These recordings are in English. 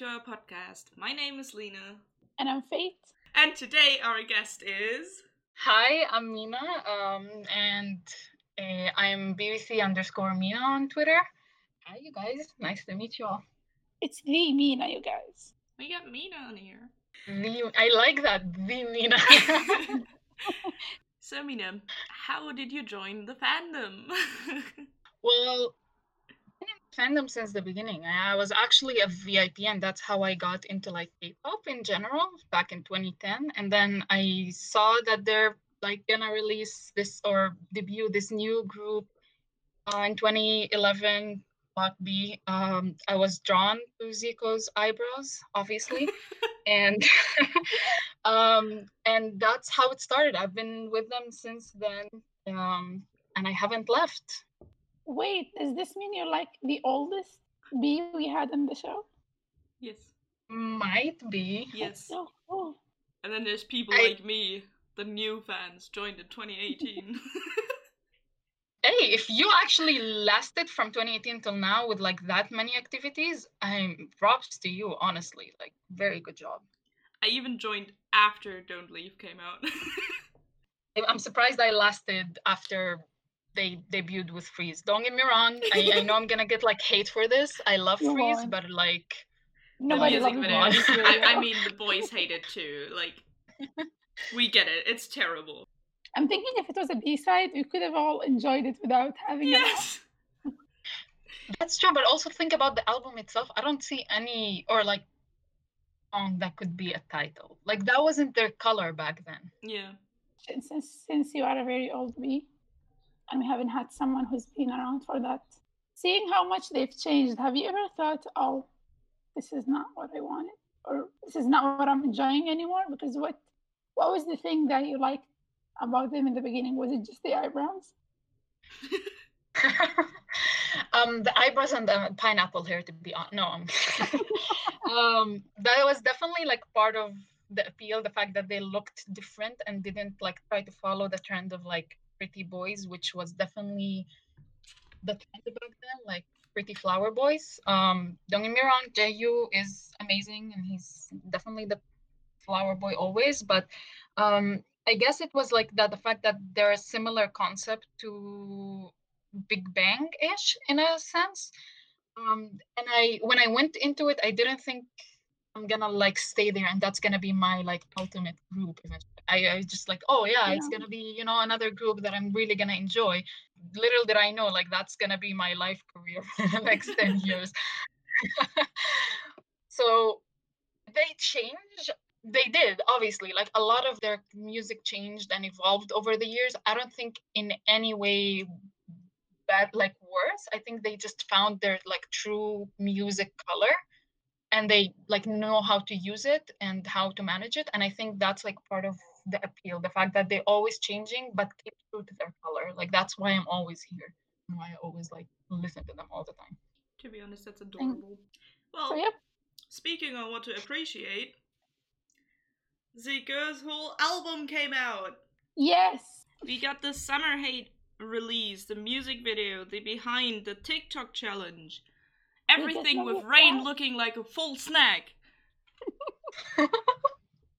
welcome back to our podcast. My name is Lena. And I'm Faith. And today our guest is. Hi, I'm Mina, um, and uh, I'm BBC underscore Mina on Twitter. Hi, you guys. Nice to meet you all. It's the Mina, you guys. We got Mina on here. The, I like that, the Mina. so, Mina, how did you join the fandom? well, fandom since the beginning. I was actually a VIP, and that's how I got into like K-pop in general back in 2010. And then I saw that they're like gonna release this or debut this new group uh, in 2011. Block B. Um, I was drawn to Zico's eyebrows, obviously, and um, and that's how it started. I've been with them since then, um, and I haven't left. Wait, does this mean you're like the oldest B we had in the show? Yes. Might be. Yes. So cool. And then there's people I... like me, the new fans, joined in 2018. hey, if you actually lasted from 2018 till now with like that many activities, I'm props to you, honestly. Like, very good job. I even joined after Don't Leave came out. I'm surprised I lasted after they debuted with Freeze. Don't get me wrong. I, I know I'm gonna get like hate for this. I love you Freeze, won. but like nobody loves it. I, I mean, the boys hate it too. Like, we get it. It's terrible. I'm thinking if it was a B side, we could have all enjoyed it without having yes. it. That's true, but also think about the album itself. I don't see any or like song that could be a title. Like that wasn't their color back then. Yeah. Since since you are a very old B, and we haven't had someone who's been around for that. Seeing how much they've changed, have you ever thought, oh, this is not what I wanted, or this is not what I'm enjoying anymore? Because what what was the thing that you liked about them in the beginning? Was it just the eyebrows? um, the eyebrows and the pineapple hair, to be honest. No, um, that was definitely like part of the appeal. The fact that they looked different and didn't like try to follow the trend of like pretty boys, which was definitely the trend back then, like pretty flower boys. Um, don't get me wrong, Jaehyo is amazing and he's definitely the flower boy always, but um, I guess it was like that the fact that they're a similar concept to Big Bang ish in a sense. Um, and I when I went into it, I didn't think I'm gonna like stay there and that's gonna be my like ultimate group eventually. I, I just like, oh yeah, yeah, it's gonna be, you know, another group that I'm really gonna enjoy. Little did I know, like that's gonna be my life career for the next 10 years. so they changed. They did, obviously. Like a lot of their music changed and evolved over the years. I don't think in any way bad like worse. I think they just found their like true music color and they like know how to use it and how to manage it and i think that's like part of the appeal the fact that they're always changing but keep true to their color like that's why i'm always here and why i always like listen to them all the time. To be honest that's adorable. Well so, yep. speaking on what to appreciate Zico's whole album came out. Yes. We got the summer hate release the music video the behind the tiktok challenge everything with Rain looking like a full snack.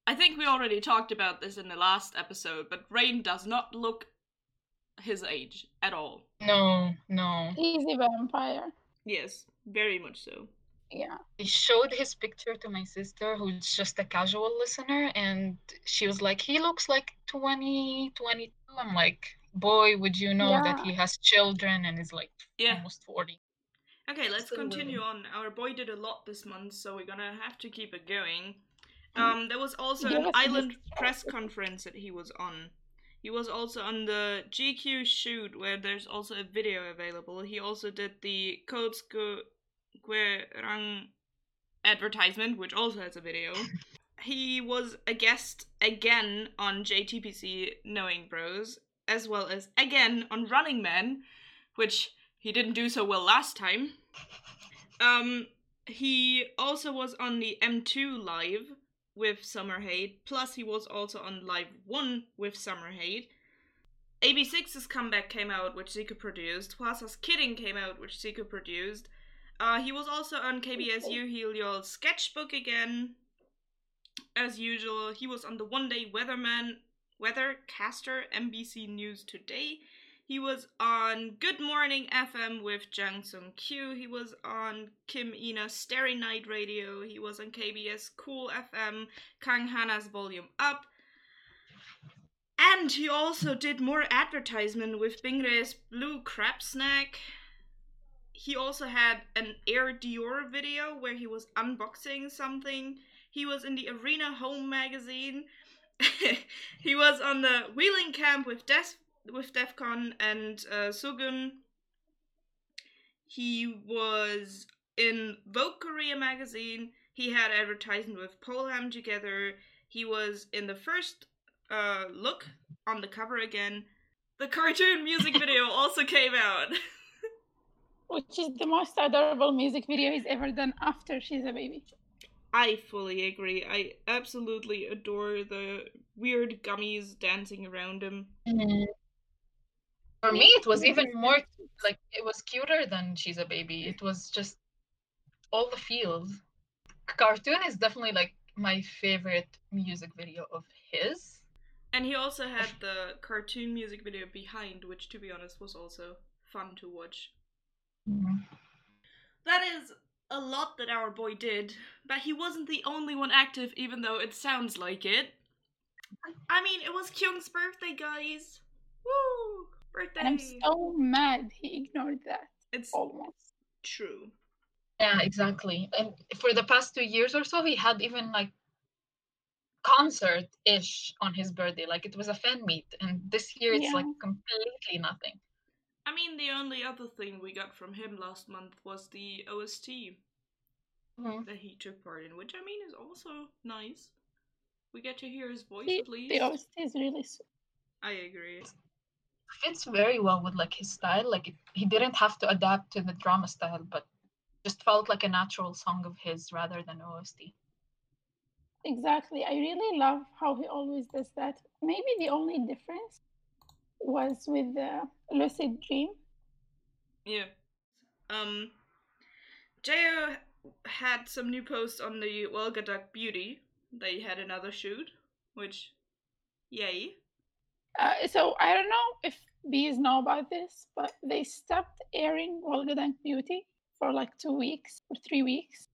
I think we already talked about this in the last episode, but Rain does not look his age at all. No, no. He's a vampire. Yes, very much so. Yeah. He showed his picture to my sister, who's just a casual listener, and she was like, he looks like 20, 22. I'm like, boy, would you know yeah. that he has children and is like yeah. almost 40. Okay, let's continue on. Our boy did a lot this month, so we're gonna have to keep it going. Um, there was also an island press conference that he was on. He was also on the GQ shoot where there's also a video available. He also did the Code Square advertisement, which also has a video. he was a guest again on JTBC Knowing Bros, as well as again on Running Man, which he didn't do so well last time. Um, he also was on the M2 live with Summer Hate, plus he was also on Live 1 with Summer Hate. AB6's comeback came out, which Zico produced. Hwasa's Kidding came out, which Zico produced. Uh, he was also on KBSU Helios Sketchbook again. As usual, he was on the One Day Weatherman, Weathercaster, NBC News Today. He was on Good Morning FM with Jang Sung Kyu. He was on Kim Eana's Starry Night Radio. He was on KBS Cool FM, Kang Hana's Volume Up. And he also did more advertisement with Binggrae's Blue Crab Snack. He also had an Air Dior video where he was unboxing something. He was in the Arena Homme magazine. he was on the wheeling camp with Des with Defconn and uh, Sugun. He was in Vogue Korea magazine. He had advertising with Polham together. He was in the first uh, look on the cover again. The cartoon music video also came out. Which is the most adorable music video he's ever done after She's a Baby. I fully agree. I absolutely adore the weird gummies dancing around him. Mm-hmm. For me, it was even more like it was cuter than She's a Baby. It was just all the feels. Cartoon is definitely like my favorite music video of his. And he also had the cartoon music video behind, which to be honest was also fun to watch. Mm-hmm. That is a lot that our boy did, but he wasn't the only one active, even though it sounds like it. I mean, it was Kyung's birthday, guys. Woo! Birthday. And I'm so mad he ignored that. It's almost true. Yeah, exactly. And for the past two years or so, he had even like concert ish on his birthday. Like it was a fan meet, and this year it's Yeah. like completely nothing. I mean, the only other thing we got from him last month was the OST Mhm. that he took part in, which I mean is also nice. We get to hear his voice the, at least. the OST is really sweet. I agree. Fits very well with like his style. Like it, he didn't have to adapt to the drama style, but just felt like a natural song of his rather than OST. Exactly. I really love how he always does that. Maybe the only difference was with the lucid dream. Yeah. Um, Jo had some new posts on the Welga Duck Beauty. They had another shoot, which, yay. Uh, so I don't know if bees know about this, but they stopped airing Wolgadank Beauty for like two weeks or three weeks,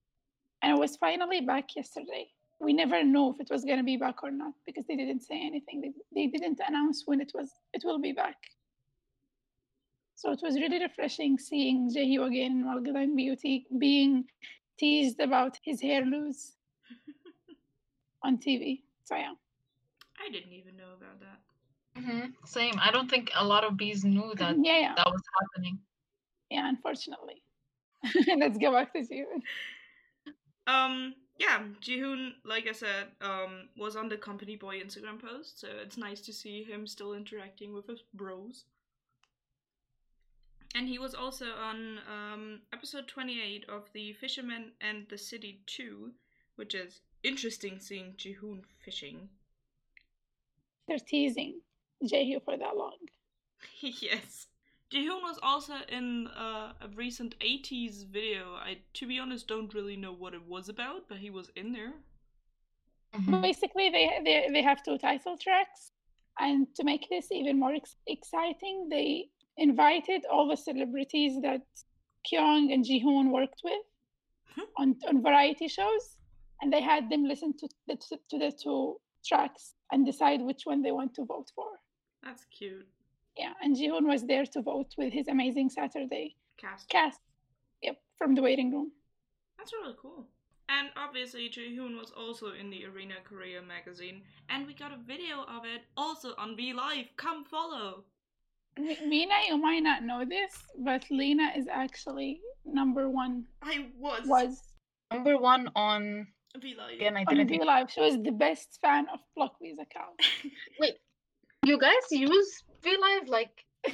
and it was finally back yesterday. We never knew if it was gonna be back or not because they didn't say anything. They, they didn't announce when it was it will be back. So it was really refreshing seeing Jaehyo again in Wolgadank Beauty being teased about his hair loose on TV. So yeah. I didn't even know about that. Mm-hmm. Same. I don't think a lot of bees knew that yeah, yeah. that was happening. Yeah, unfortunately. Let's go back to you. Um, yeah, Jihoon, like I said, um, was on the Company Boy Instagram post, so it's nice to see him still interacting with his bros. And he was also on um, episode 28 of The Fisherman and the City 2, which is interesting seeing Jihoon fishing. They're teasing Jaehyo for that long. yes. Jihoon was also in uh, a recent 80s video. I, to be honest, don't really know what it was about, but he was in there. Mhm. Basically, they, they they have two title tracks, and to make this even more ex- exciting, they invited all the celebrities that Kyung and Jihoon worked with on on variety shows, and they had them listen to the to the two tracks and decide which one they want to vote for. That's cute. Yeah, and Jihoon was there to vote with his amazing Saturday Cast. cast. Yep, from the waiting room. That's really cool. And obviously, Jaehoon was also in the Arena Korea magazine, and we got a video of it also on V Live. Come follow. Mi- Mina, you might not know this, but Lena is actually number one. I was, Was Number one on V Live. again. I on didn't. V Live. She was the best fan of Block B's account. You guys use VLive like.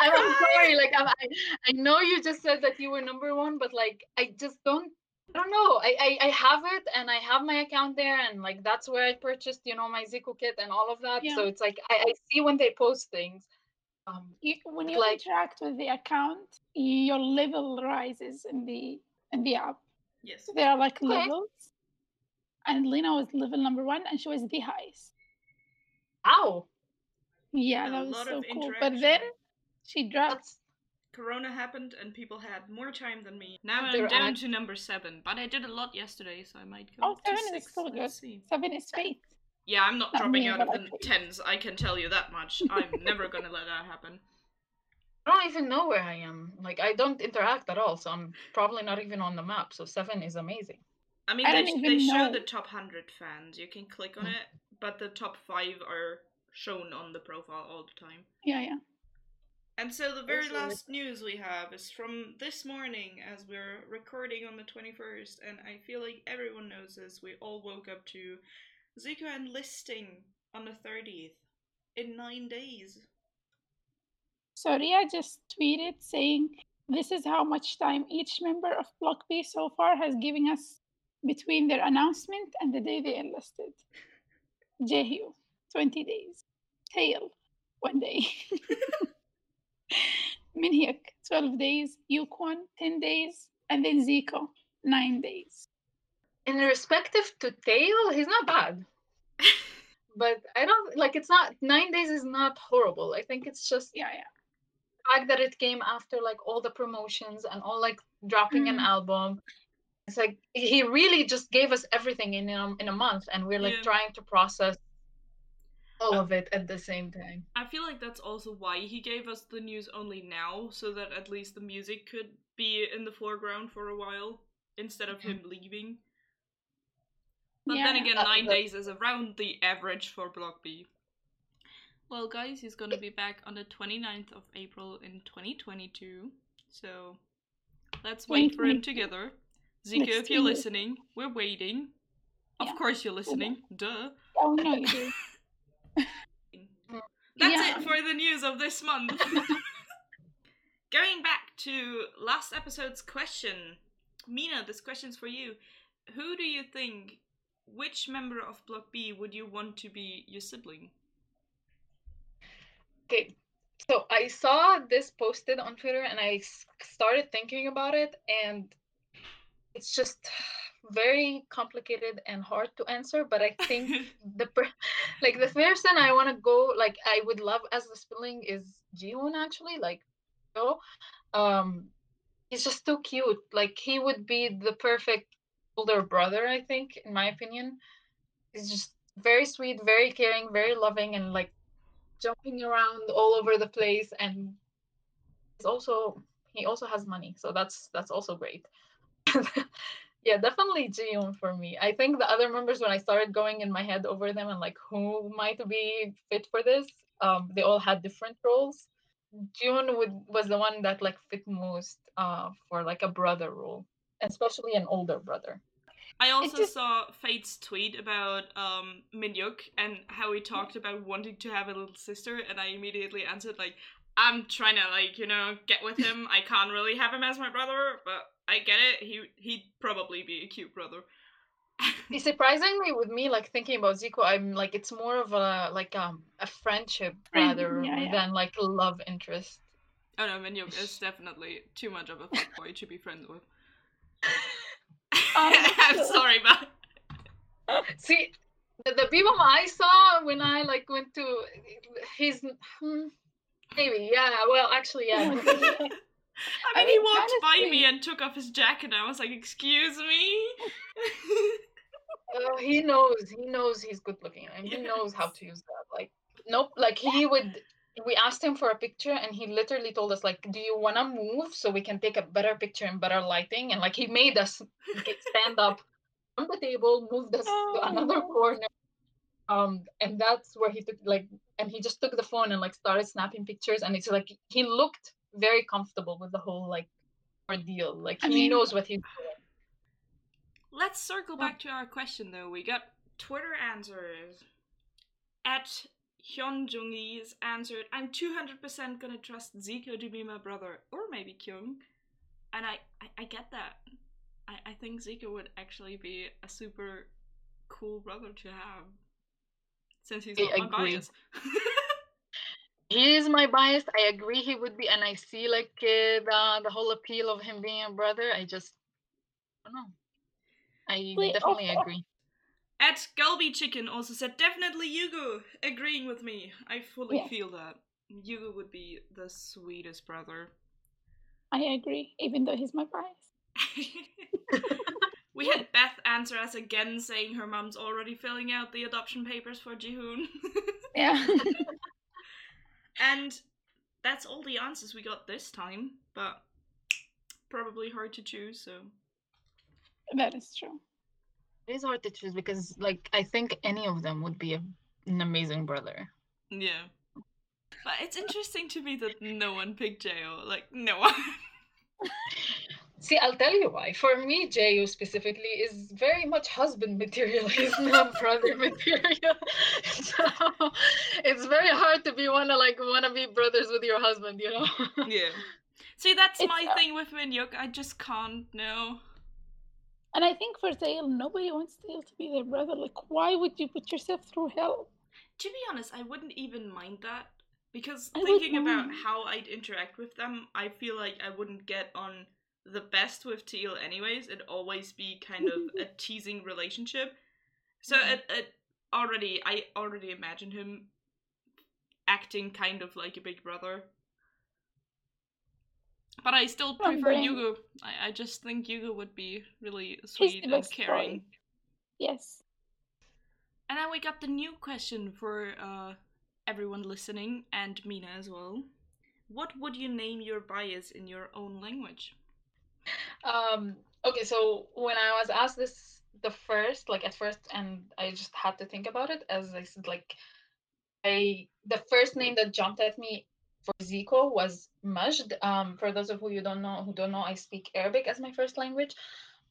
I'm, I'm sorry. Like I'm, I, I know you just said that you were number one, but like I just don't. I don't know. I, I I have it and I have my account there and like that's where I purchased you know my Zico kit and all of that. So it's like I, I see when they post things, Um, You, when you Like- interact with the account, your level rises in the in the app. Yes. So there are like Okay. levels, and Lena was level number one, and she was the highest. ow, Yeah, A that was so cool. But then she dropped. that's Corona happened and people had more time than me. Now I'm down Interact. to number seven, but I did a lot yesterday, so I might go Oh, to seven is six. still good. Let's see. Seven is faith. Yeah, I'm not Not dropping me, out of the think. tens. I can tell you that much. I'm never gonna let that happen. I don't even know where I am. Like I don't interact at all, so I'm probably not even on the map. So seven is amazing. I mean, I they, they show the top hundred fans. You can click on Mm. it, but the top five are shown on the profile all the time. Yeah, yeah. And so the very Also, last news we have is from this morning as we're recording on the 21st, and I feel like everyone knows this. We all woke up to Zico enlisting on the 30th in nine days. So Ria just tweeted saying, "This is how much time each member of Block B so far has given us between their announcement and the day they enlisted." Jaehyo, twenty days. Taeil, one day. Minhyuk, twelve days. Yukwon, ten days, and then Zico, nine days. In respective to Taeil, he's not bad. but I don't like it's not nine days is not horrible. I think it's just Yeah, yeah. the fact that it came after like all the promotions and all like dropping an Mm. album. It's like he really just gave us everything in a, in a month, and we're like Yeah. trying to process all of it at the same time. I feel like that's also why he gave us the news only now, so that at least the music could be in the foreground for a while instead of him leaving. But then again, Uh, nine the- days is around the average for Block B. Well, guys, he's gonna be back on the 29th of April in 2022. So let's wait for him together. Zico, if you're year. listening, we're waiting. Of course you're listening. Duh. Oh no, you do. That's Yeah. it for the news of this month. Going back to last episode's question, Mina, this question's for you. Who do you think, which member of Block B would you want to be your sibling? Okay, so I saw this posted on Twitter and I started thinking about it, and it's just very complicated and hard to answer. But I think the per- like the person I want to go like I would love as the spelling is Jihoon actually like so um he's just too cute like he would be the perfect older brother I think in my opinion he's just very sweet very caring very loving and like jumping around all over the place and he's also he also has money so that's that's also great yeah definitely Jihoon for me. I think the other members when i started going in my head over them and like who might be fit for this um they all had different roles. Jihoon would was the one that like fit most uh for like a brother role especially an older brother. I also just- saw Fate's tweet about um Minhyuk and how he talked about wanting to have a little sister, and I immediately answered like, "I'm trying to like you know get with him. I can't really have him as my brother, but I get it. He he'd probably be a cute brother." surprisingly with me like thinking about zico i'm like it's more of a like um a friendship rather yeah, yeah. than like love interest oh no, Minhyuk is definitely too much of a boy to be friends with. Um, I'm sorry, but See, the, the people I saw when I like went to his hmm, maybe yeah. Well, actually, yeah. I mean, I he mean, walked by me and took off his jacket, and I was like, "Excuse me." Uh, he knows. He knows he's good looking, and he knows how to use that. Like, nope. Like he would. We asked him for a picture, and he literally told us like, "Do you wanna move so we can take a better picture and better lighting?" And like he made us get, stand up from the table, moved us to another Oh. corner. Um, and that's where he took like, and he just took the phone and like started snapping pictures, and it's like he looked very comfortable with the whole like ordeal. Like I he mean- knows what he's doing. Let's circle back to our question though. We got Twitter answers. At Hyun Jungis answered, I'm 200% gonna trust Zico to be my brother, or maybe Kyung. And I, I, I get that. I, I think Zico would actually be a super cool brother to have. Since he's I not agree. unbiased. he is my bias. I agree he would be, and I see like uh, the the whole appeal of him being a brother. I just I don't know. I Wait, definitely oh, oh. agree. At Gulby Chicken also said definitely Yukwon, agreeing with me. I fully Yes. feel that. Yukwon would be the sweetest brother. I agree, even though he's my bias. we had Beth answer us again saying her mom's already filling out the adoption papers for Jihoon. Yeah. and that's all the answers we got this time, but probably hard to choose, so that is true. It is hard to choose because like I think any of them would be a, an amazing brother. yeah. But it's interesting to me that no one picked Jo. Like no one. See, I'll tell you why. For me, Jaehyo specifically is very much husband material. He's not brother material. so it's very hard to be wanna like wanna be brothers with your husband, you know? yeah. See, that's It's, my uh, thing with Minhyuk. I just can't know. And I think for Taeil, nobody wants Taeil to be their brother. Like, why would you put yourself through hell? To be honest, I wouldn't even mind that because I thinking about how I'd interact with them, I feel like I wouldn't get on the best with Taeil anyways. It'd always be kind of a teasing relationship. So it, it already, I already imagine him acting kind of like a big brother. But I still Oh, prefer dang. Yukwon. I, I just think Yukwon would be really sweet and caring. boy. Yes. And then we got the new question for uh, everyone listening and Mina as well. What would you name your bias in your own language? Um, okay, so when I was asked this the first, like at first, and I just had to think about it, as I said, like I the first name that jumped at me for Zico was Majd. Um, for those of you who don't know who don't know, I speak Arabic as my first language.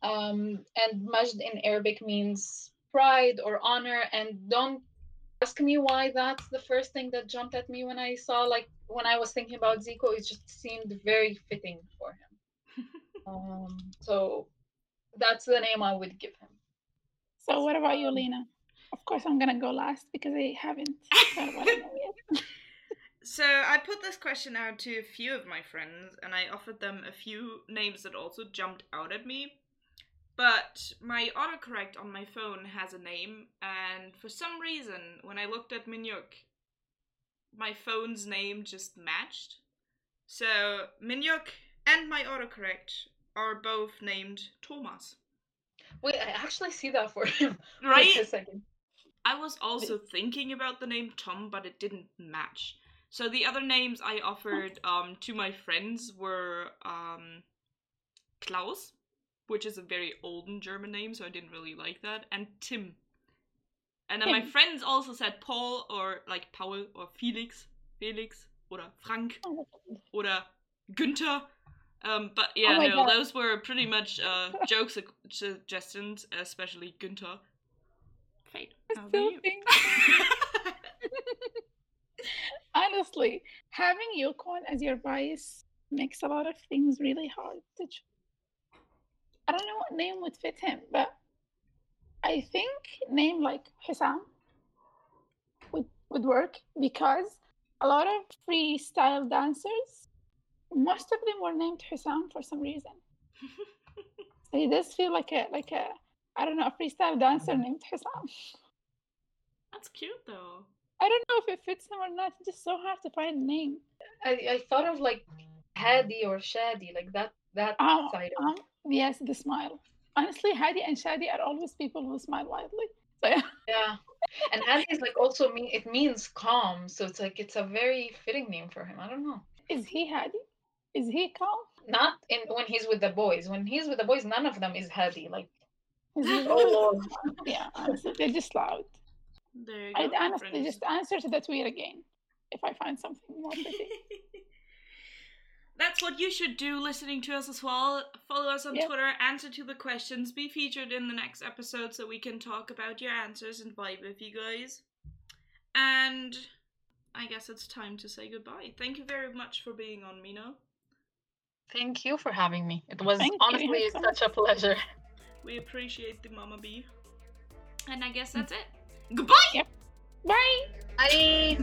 Um, and Majd in Arabic means pride or honor. And don't ask me why that's the first thing that jumped at me when I saw like when I was thinking about Zico. It just seemed very fitting for him. Um, so that's the name I would give him. So what about you, Um, Lena? Of course, I'm gonna go last because I haven't thought about it yet. So I put this question out to a few of my friends, and I offered them a few names that also jumped out at me. But my autocorrect on my phone has a name, and for some reason, when I looked at Minhyuk, my phone's name just matched. So Minhyuk and my autocorrect are both named Thomas. Wait, I actually see that for him. Wait Right? a second. I was also thinking about the name Tom, but it didn't match. So the other names I offered um, to my friends were um, Klaus, which is a very olden German name, so I didn't really like that, and Tim. And then my friends also said Paul or like Paul or Felix, Felix oder Frank Oh, oder Günther. Um, but yeah, my no, God. those were pretty much uh, joke su- suggestions, especially Günther. Fate. I how about still you? think, honestly, having Yukwon as your bias makes a lot of things really hard to choose. I don't know what name would fit him, but I think name like Hissam would would work because a lot of freestyle dancers, most of them were named Hissam for some reason. So he does feel like a like a I don't know a freestyle dancer named Hissam. That's cute though. I don't know if it fits him or not. It's just so hard to find a name. I, I thought of like Hadi or Shadi, like that that Oh, side of um, yes, the smile. Honestly, Hadi and Shadi are always people who smile widely. So yeah, yeah. And Hadi is like also mean it means calm, so it's like it's a very fitting name for him. I don't know. is he Hadi? Is he calm? Not in when he's with the boys. When he's with the boys, none of them is Hadi. Like Is he oh lord. yeah, honestly, they're just loud. There you go. I'd my honestly friends. just answer to the tweet again if I find something more fitting. That's what you should do listening to us as well. Follow us on Yep. Twitter, answer to the questions, be featured in the next episode so we can talk about your answers and vibe with you guys. And I guess it's time to say goodbye. Thank you very much for being on, Mina. Thank you for having me. It was Thank honestly you such a pleasure. We appreciate the Mama Bee. And I guess mm. that's it. Goodbye! Bye. Bye.